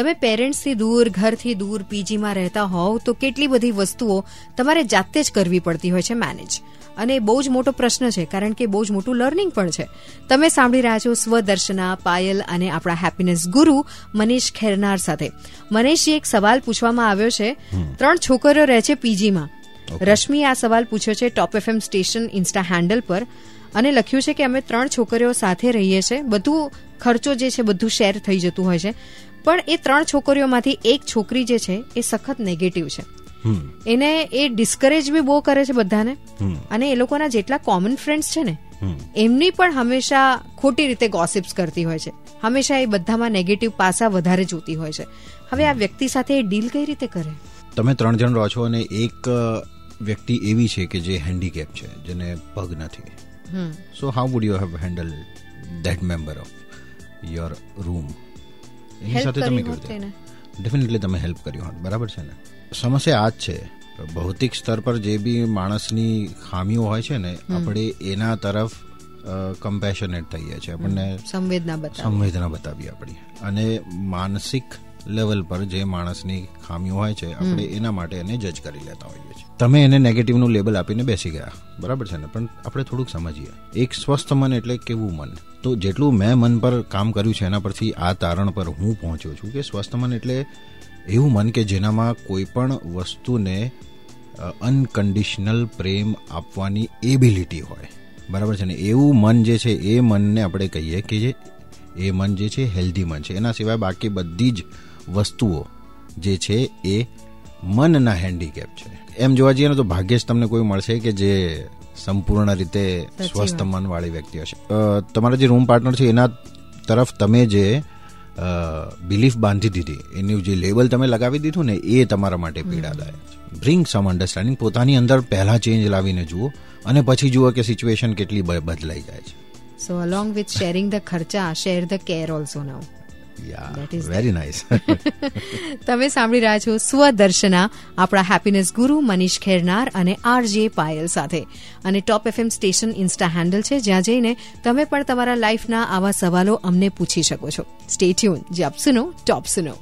તમે પેરેન્ટ્સથી દૂર ઘરથી દૂર પીજીમાં રહેતા હોવ તો કેટલી બધી વસ્તુઓ તમારે જાતે જ કરવી પડતી હોય છે મેનેજ અને બહુ જ મોટો પ્રશ્ન છે કારણ કે બહુ જ મોટું લર્નિંગ પણ છે. તમે સાંભળી રહ્યા છો સ્વદર્શના પાયલ અને આપણા હેપીનેસ ગુરુ મનીષ ખેરનાર સાથે. મનીષજી એક સવાલ પૂછવામાં આવ્યો છે. ત્રણ છોકરીઓ રહે છે પીજીમાં. રશ્મિ આ સવાલ પૂછ્યો છે top FM station insta handle પર અને લખ્યું છે કે અમે ત્રણ છોકરીઓ સાથે રહીએ છીએ. બધું ખર્ચો જે છે બધું શેર થઈ જતું હોય છે. પણ એ ત્રણ છોકરીઓમાંથી એક છોકરી જે છે એ સખત નેગેટિવ છે. એને એ ડિસ્કરેજ બી બહુ કરે છે બધાને. અને એ લોકોના જેટલા કોમન ફ્રેન્ડ્સ છે ને એમની પણ હંમેશા ખોટી રીતે ગોસિપ્સ કરતી હોય છે. હંમેશા એ બધામાં નેગેટિવ પાસા વધારે જોતી હોય છે. હવે આ વ્યક્તિ સાથે એ ડીલ કઈ રીતે કરે? તમે ત્રણ જણ રહો છો અને એક વ્યક્તિ એવી છે કે જે હેન્ડીકેપ છે જેને પગ નથી. So how would you have handle that member of your room એની સાથે તમે કેવી રીતે? ડેફિનેટલી તમે હેલ્પ કર્યું હોત. બરાબર છે ને? સમસ્યા આ જ છે. ભૌતિક સ્તર પર જે બી માણસની ખામીઓ હોય છે ને આપણે એના તરફ કમ્પેશનેટ થઈએ છીએ. આપણને સંવેદના સંવેદના બતાવી આપણી. અને માનસિક લેવલ પર જે માણસની ખામીઓ હોય છે આપણે એના માટે એને જજ કરી લેતા હોઈએ છીએ. તમે એને નેગેટિવનું લેબલ આપીને બેસી ગયા. બરાબર છે ને? પણ આપણે થોડુંક સમજીએ. એક સ્વસ્થ મન એટલે કેવું મન? તો જેટલું મેં મન પર કામ કર્યું છે એના પરથી આ તારણ પર હું પહોંચ્યો છું કે સ્વસ્થ મન એટલે એવું મન કે જેનામાં કોઈ પણ વસ્તુને અનકન્ડિશનલ પ્રેમ આપવાની એબિલિટી હોય. બરાબર છે ને? એવું મન જે છે એ મનને આપણે કહીએ કે જે, એ મન જે છે હેલ્ધી મન છે. એના સિવાય બાકી બધી જ વસ્તુઓ જે છે એ મનના હેન્ડીકેપ છે. એમ જોવા જઈએ ને તો ભાગ્યે જ તમને કોઈ મળશે કે જે સંપૂર્ણ રીતે સ્વસ્થ મનવાળી વ્યક્તિ હશે તમારા જે રૂમ પાર્ટનર છે એના તરફ તમે જે બિલીફ બાંધી દીધી એનું જે લેબલ તમે લગાવી દીધું ને એ તમારા માટે પીડાદાયક છે. બ્રિંગ સમ અન્ડરસ્ટેન્ડિંગ પોતાની અંદર પહેલા ચેન્જ લાવીને જુઓ અને પછી જુઓ કે સિચ્યુએશન કેટલી બદલાઈ જાય છે. So along with sharing the ખર્ચા share the care also now very nice તમે સાંભળી રહ્યા છો સ્વદર્શના આપણા હેપીનેસ ગુરુ મનીષ ખેરનાર અને આરજે પાયલ સાથે. અને top FM station insta handle છે જ્યાં જઈને તમે પણ તમારા લાઈફના આવા સવાલો અમને પૂછી શકો છો. સ્ટે ટ્યુન જે આપ સુનો ટોપ સુનો.